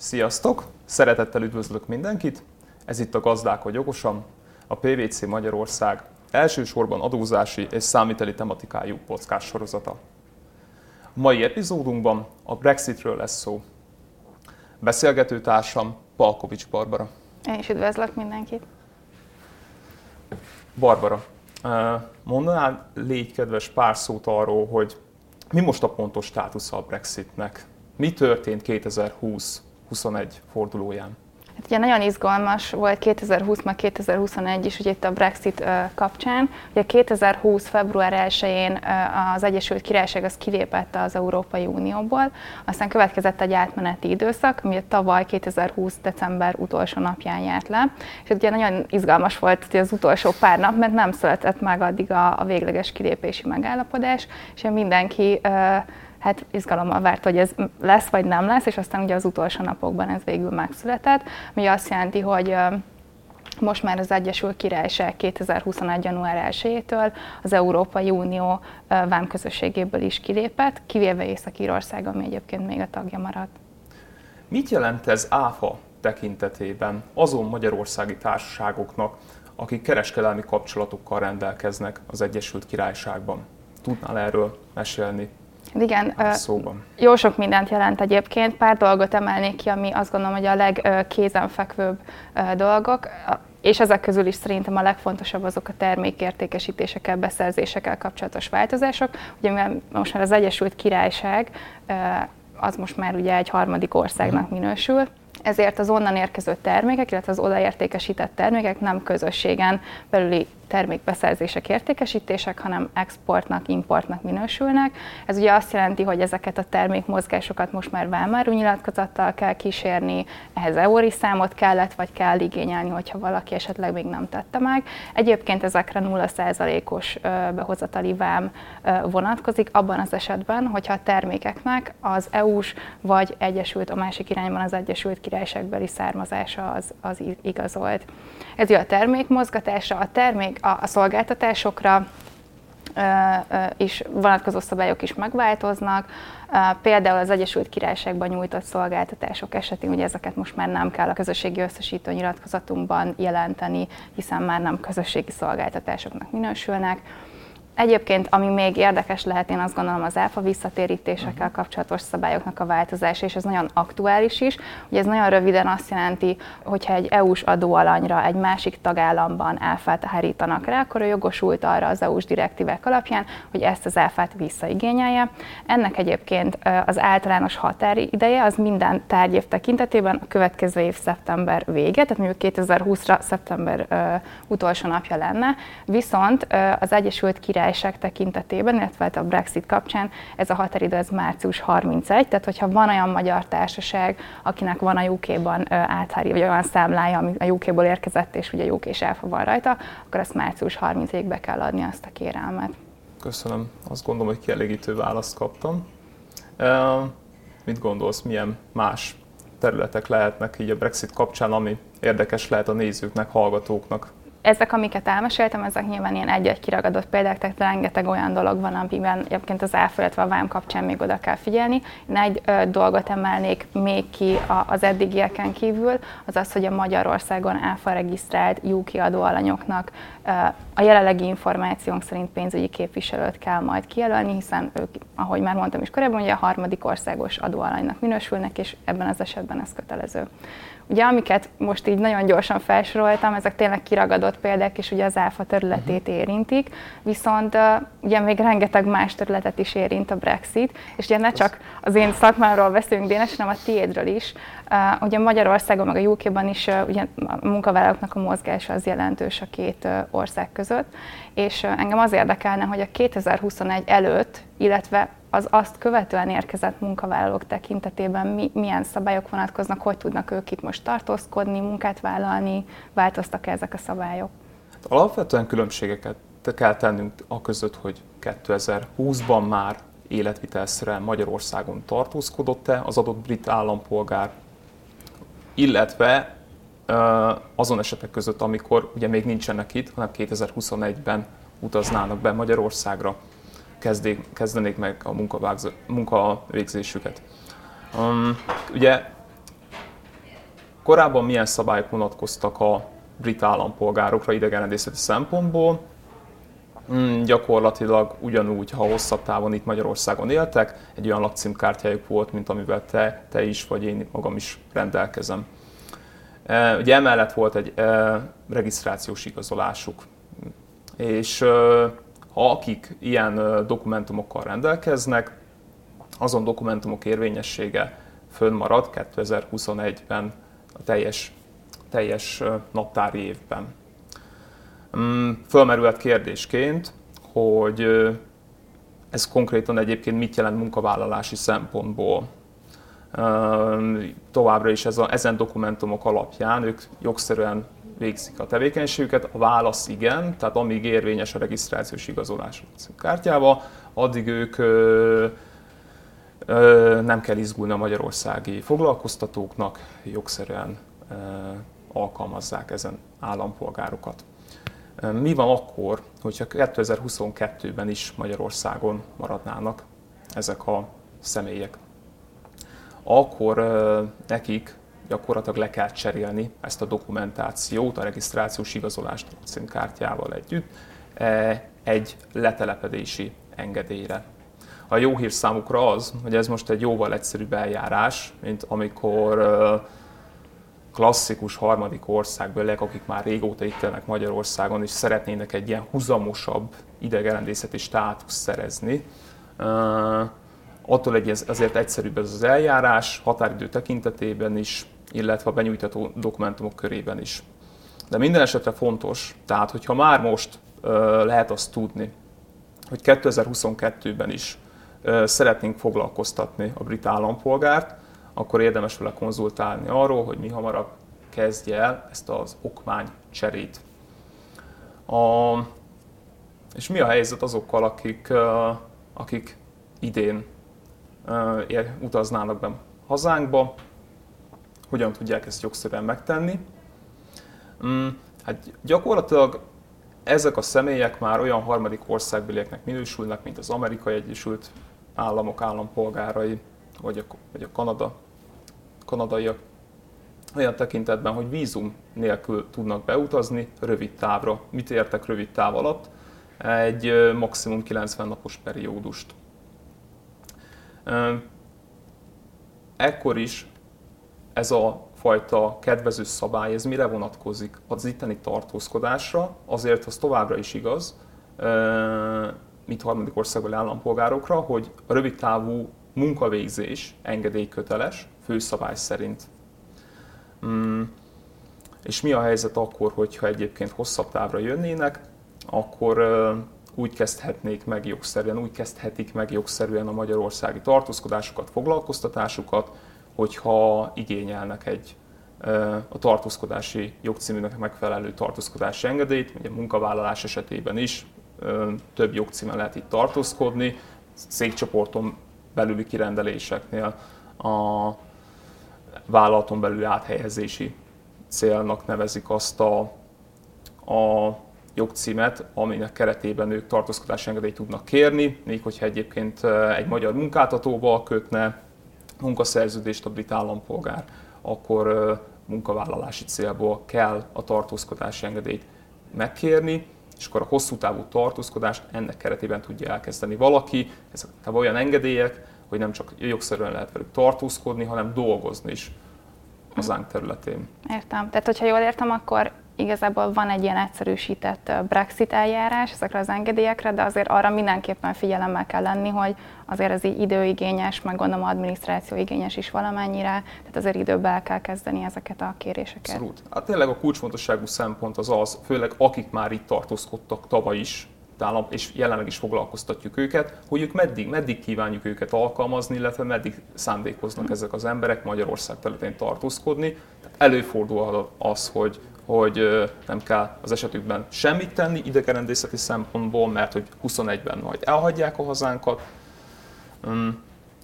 Sziasztok! Szeretettel üdvözlök mindenkit! Ez itt a Gazdák vagy Jogosan, a PVC Magyarország elsősorban adózási és számíteli tematikájú podcast sorozata. A mai epizódunkban a Brexitről lesz szó. Beszélgető társam Palkovics Barbara. Én is üdvözlök mindenkit. Barbara, mondanál légy kedves pár szót arról, hogy mi most a pontos státusza a Brexitnek? Mi történt 2020-21 fordulóján? Hát ugye nagyon izgalmas volt 2020 meg 2021 is ugye itt a Brexit kapcsán. Ugye 2020. február 1-én az Egyesült Királyság az kilépett az Európai Unióból, aztán következett egy átmeneti időszak, ami tavaly 2020. december utolsó napján járt le. És ugye nagyon izgalmas volt ugye az utolsó pár nap, mert nem született meg addig a, a végleges kilépési megállapodás, és mindenki hát izgalommal várt, hogy ez lesz vagy nem lesz, és aztán ugye az utolsó napokban ez végül megszületett, ami azt jelenti, hogy most már az Egyesült Királyság 2021. január 1-től az Európai Unió vámközösségéből is kilépett, kivéve Észak-Írország, ami egyébként még a tagja maradt. Mit jelent ez ÁFA tekintetében azon magyarországi társaságoknak, akik kereskedelmi kapcsolatokkal rendelkeznek az Egyesült Királyságban? Tudnál erről mesélni? Igen, szóban. jó sok mindent jelent egyébként. Pár dolgot emelnék ki, ami azt gondolom, hogy a legkézenfekvőbb dolgok, és ezek közül is szerintem a legfontosabb azok a termékértékesítésekkel, beszerzésekkel kapcsolatos változások. Ugye mivel most már az Egyesült Királyság az most már ugye egy harmadik országnak mhm. minősül, ezért az onnan érkező termékek, illetve az odaértékesített termékek nem közösségen belüli termékbeszerzések, értékesítések, hanem exportnak, importnak minősülnek. Ez ugye azt jelenti, hogy ezeket a termékmozgásokat most már vámáru nyilatkozattal kell kísérni, ehhez EURI számot kellett, vagy kell igényelni, hogyha valaki esetleg még nem tette meg. Egyébként ezekre 0%-os behozatali vám vonatkozik abban az esetben, hogyha a termékeknek az EU-s vagy Egyesült, a másik irányban az Egyesült Királyságbeli származása az, az igazolt. Ez a termékmozgatása, a termék a, a szolgáltatásokra is vonatkozó szabályok is megváltoznak. Például az Egyesült Királyságban nyújtott szolgáltatások esetén ugye ezeket most már nem kell a közösségi összesítő nyilatkozatunkban jelenteni, hiszen már nem közösségi szolgáltatásoknak minősülnek Egyébként, ami még érdekes lehet, én azt gondolom az áfa visszatérítésekkel mhm. kapcsolatos szabályoknak a változása, és ez nagyon aktuális is. Ugye ez nagyon röviden azt jelenti, hogyha egy EU-s adóalanyra egy másik tagállamban áfát hárítanak rá, akkor ő jogosult arra az EU-s direktívek alapján, hogy ezt az áfát visszaigényelje. Ennek egyébként az általános határideje az minden tárgyév tekintetében a következő év szeptember vége, tehát mondjuk 2020-ra szeptember utolsó napja lenne, viszont az Egyesült Király Királyság tekintetében, illetve hát a Brexit kapcsán ez a határidő ez március 31, tehát hogyha van olyan magyar társaság, akinek van a UK-ban áthári, vagy olyan számlája, ami a UK-ból érkezett, és ugye UK és elfa van rajta, akkor ezt március 30-ig be kell adni azt a kérelmet. Köszönöm. Azt gondolom, hogy kielégítő választ kaptam. Uh, mit gondolsz, milyen más területek lehetnek így a Brexit kapcsán, ami érdekes lehet a nézőknek, hallgatóknak? Ezek, amiket elmeséltem, ezek nyilván ilyen egy-egy kiragadott példák, tehát rengeteg olyan dolog van, amiben egyébként az áfa, a vám kapcsán még oda kell figyelni. Én egy ö, dolgot emelnék még ki a, az eddigieken kívül, az az, hogy a Magyarországon áfa regisztrált UK adóalanyoknak ö, a jelenlegi információnk szerint pénzügyi képviselőt kell majd kijelölni, hiszen ők, ahogy már mondtam is korábban, ugye a harmadik országos adóalanynak minősülnek, és ebben az esetben ez kötelező. Ugye amiket most így nagyon gyorsan felsoroltam, ezek tényleg kiragadott példák, és ugye az áfa területét uh-huh. érintik, viszont ugye még rengeteg más területet is érint a Brexit, és ugye ne csak az én szakmámról beszélünk, Dénes, hanem a tiédről is. Ugye Magyarországon, meg a UK-ban is ugye a munkavállalóknak a mozgása az jelentős a két ország között, és engem az érdekelne, hogy a 2021 előtt, illetve az azt követően érkezett munkavállalók tekintetében mi, milyen szabályok vonatkoznak, hogy tudnak ők itt most tartózkodni, munkát vállalni, változtak ezek a szabályok? Hát alapvetően különbségeket kell tennünk a között, hogy 2020-ban már életvitelszerre Magyarországon tartózkodott-e az adott brit állampolgár, illetve azon esetek között, amikor ugye még nincsenek itt, hanem 2021-ben utaznának be Magyarországra kezdék, kezdenék meg a munkavégzésüket. Um, ugye Korábban milyen szabályok vonatkoztak a brit állampolgárokra idegenrendészeti szempontból? Mm, gyakorlatilag ugyanúgy, ha hosszabb távon itt Magyarországon éltek, egy olyan lakcímkártyájuk volt, mint amivel te, te is, vagy én magam is rendelkezem. E, ugye emellett volt egy e, regisztrációs igazolásuk. És e, ha akik ilyen dokumentumokkal rendelkeznek, azon dokumentumok érvényessége fönnmarad 2021-ben a teljes, teljes naptári évben. Mm, fölmerült kérdésként, hogy ez konkrétan egyébként mit jelent munkavállalási szempontból. Továbbra is ez a, ezen dokumentumok alapján ők jogszerűen végzik a tevékenységüket. A válasz igen, tehát amíg érvényes a regisztrációs igazolás kártyával, addig ők nem kell izgulni a magyarországi foglalkoztatóknak, jogszerűen alkalmazzák ezen állampolgárokat. Mi van akkor, hogyha 2022-ben is Magyarországon maradnának ezek a személyek? Akkor nekik gyakorlatilag le kell cserélni ezt a dokumentációt, a regisztrációs igazolást a kártyával együtt egy letelepedési engedélyre. A jó hír számukra az, hogy ez most egy jóval egyszerűbb eljárás, mint amikor klasszikus harmadik országbeliek, akik már régóta itt élnek Magyarországon, és szeretnének egy ilyen huzamosabb idegenrendészeti státusz szerezni. Attól egy azért egyszerűbb ez az eljárás, határidő tekintetében is, illetve a benyújtató dokumentumok körében is. De minden esetre fontos, tehát hogyha már most lehet azt tudni, hogy 2022-ben is szeretnénk foglalkoztatni a brit állampolgárt, akkor érdemes vele konzultálni arról, hogy mi hamarabb kezdje el ezt az okmány cserét. A, és mi a helyzet azokkal, akik, akik idén ér, utaznának be hazánkba, hogyan tudják ezt jogszerűen megtenni. Mm, hát gyakorlatilag ezek a személyek már olyan harmadik országbelieknek minősülnek, mint az Amerikai Egyesült Államok állampolgárai, vagy a, vagy a Kanada, kanadaiak, olyan tekintetben, hogy vízum nélkül tudnak beutazni rövid távra. Mit értek rövid táv alatt? Egy maximum 90 napos periódust. Ekkor is ez a fajta kedvező szabály, ez mire vonatkozik? Az itteni tartózkodásra, azért az továbbra is igaz, mint harmadik országbeli állampolgárokra, hogy a rövid távú munkavégzés engedélyköteles, főszabály szerint. Mm. És mi a helyzet akkor, hogyha egyébként hosszabb távra jönnének, akkor úgy kezdhetnék meg jogszerűen, úgy kezdhetik meg jogszerűen a magyarországi tartózkodásukat, foglalkoztatásukat, hogyha igényelnek egy a tartózkodási jogcíműnek megfelelő tartózkodási engedélyt, ugye munkavállalás esetében is több jogcímen lehet itt tartózkodni, székcsoporton belüli kirendeléseknél a vállalaton belüli áthelyezési célnak nevezik azt a, a jogcímet, aminek keretében ők tartózkodási engedélyt tudnak kérni, még hogyha egyébként egy magyar munkáltatóval kötne munkaszerződést a brit állampolgár, akkor munkavállalási célból kell a tartózkodási engedélyt megkérni, és akkor a hosszú távú tartózkodást ennek keretében tudja elkezdeni valaki. Ezek olyan engedélyek, hogy nem csak jogszerűen lehet velük tartózkodni, hanem dolgozni is hazánk területén. Értem. Tehát, hogyha jól értem, akkor igazából van egy ilyen egyszerűsített Brexit eljárás ezekre az engedélyekre, de azért arra mindenképpen figyelemmel kell lenni, hogy azért ez így időigényes, meg gondolom adminisztráció igényes is valamennyire, tehát azért időbe el kell kezdeni ezeket a kéréseket. Abszolút. Hát tényleg a kulcsfontosságú szempont az az, főleg akik már itt tartózkodtak tavaly is, állam, és jelenleg is foglalkoztatjuk őket, hogy ők meddig, meddig kívánjuk őket alkalmazni, illetve meddig szándékoznak ezek az emberek Magyarország területén tartózkodni. Előfordulhat az, hogy hogy nem kell az esetükben semmit tenni idegenrendészeti szempontból, mert hogy 21-ben majd elhagyják a hazánkat.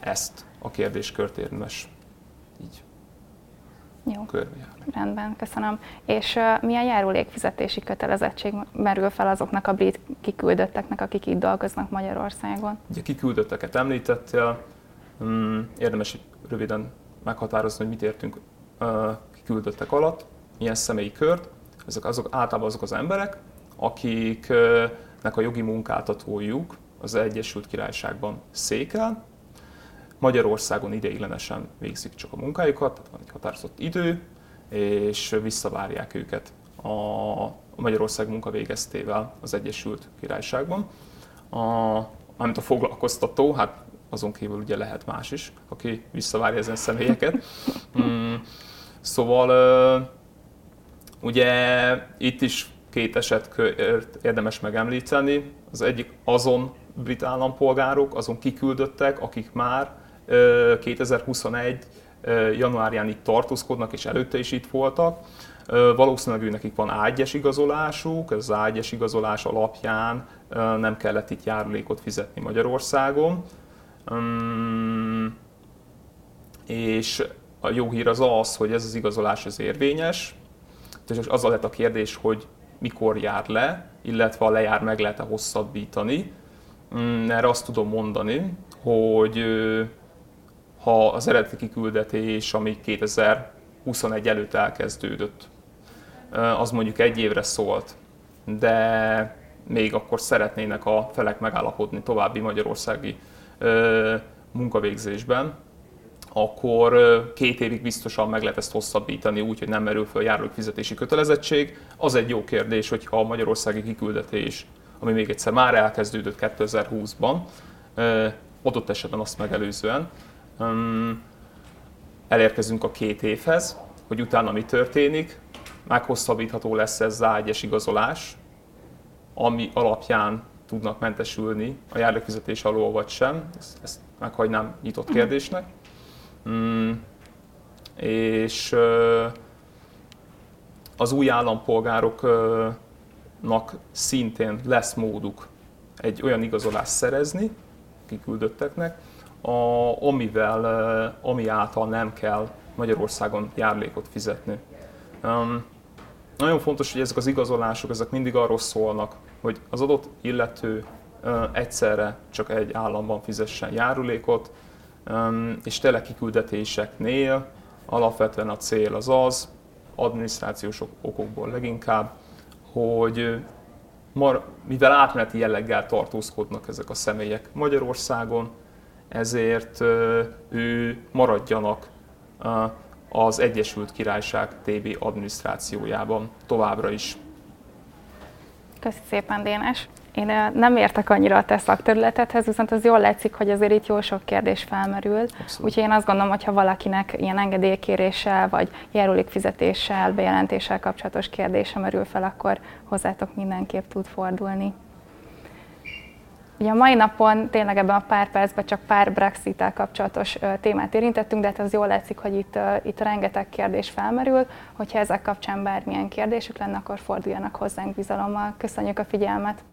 Ezt a kérdéskört érdemes így jó. Rendben, köszönöm. És uh, milyen járulékfizetési kötelezettség merül fel azoknak a brit kiküldötteknek, akik itt dolgoznak Magyarországon? Ugye kiküldötteket említettél, um, érdemes röviden meghatározni, hogy mit értünk kiküldöttek alatt, milyen személyi kört, ezek azok, általában azok az emberek, akiknek a jogi munkáltatójuk az Egyesült Királyságban székel, Magyarországon ideiglenesen végzik csak a munkájukat, tehát van egy határozott idő, és visszavárják őket a Magyarország munkavégeztével az Egyesült Királyságban. A, amit a foglalkoztató, hát azon kívül ugye lehet más is, aki visszavárja ezen személyeket. Mm, szóval ugye itt is két eset érdemes megemlíteni. Az egyik azon brit állampolgárok, azon kiküldöttek, akik már 2021 januárján itt tartózkodnak, és előtte is itt voltak. Valószínűleg ő nekik van ágyes igazolásuk, az ágyes igazolás alapján nem kellett itt járulékot fizetni Magyarországon. És a jó hír az az, hogy ez az igazolás az érvényes, és az lett a kérdés, hogy mikor jár le, illetve a lejár meg lehet-e hosszabbítani. Mm, erre azt tudom mondani, hogy ha az eredeti kiküldetés, ami 2021 előtt elkezdődött, az mondjuk egy évre szólt, de még akkor szeretnének a felek megállapodni további magyarországi munkavégzésben, akkor két évig biztosan meg lehet ezt hosszabbítani úgy, hogy nem merül fel járulék fizetési kötelezettség. Az egy jó kérdés, hogyha a magyarországi kiküldetés, ami még egyszer már elkezdődött 2020-ban, adott esetben azt megelőzően, elérkezünk a két évhez, hogy utána mi történik, meghosszabbítható lesz ez zágyes igazolás, ami alapján tudnak mentesülni a járulékfizetés alól vagy sem. Ezt, ezt meghagynám nyitott kérdésnek. Mm, és az új állampolgároknak szintén lesz móduk egy olyan igazolást szerezni, kiküldötteknek, a, amivel, ami által nem kell Magyarországon járlékot fizetni. Um, nagyon fontos, hogy ezek az igazolások, ezek mindig arról szólnak, hogy az adott illető uh, egyszerre csak egy államban fizessen járulékot, és telekiküldetéseknél alapvetően a cél az az, adminisztrációs okokból leginkább, hogy mar, mivel átmeneti jelleggel tartózkodnak ezek a személyek Magyarországon, ezért ő maradjanak az Egyesült Királyság TB adminisztrációjában továbbra is. Köszönöm szépen, Dénes. Én nem értek annyira a te szakterületedhez, viszont az jól látszik, hogy azért itt jó sok kérdés felmerül. Abszolút. Úgyhogy én azt gondolom, hogy ha valakinek ilyen engedélykéréssel, vagy járulékfizetéssel, bejelentéssel kapcsolatos kérdése merül fel, akkor hozzátok mindenképp tud fordulni. Ugye a mai napon tényleg ebben a pár percben csak pár brexit kapcsolatos témát érintettünk, de hát az jól látszik, hogy itt, itt rengeteg kérdés felmerül. Hogyha ezek kapcsán bármilyen kérdésük lenne, akkor forduljanak hozzánk bizalommal. Köszönjük a figyelmet!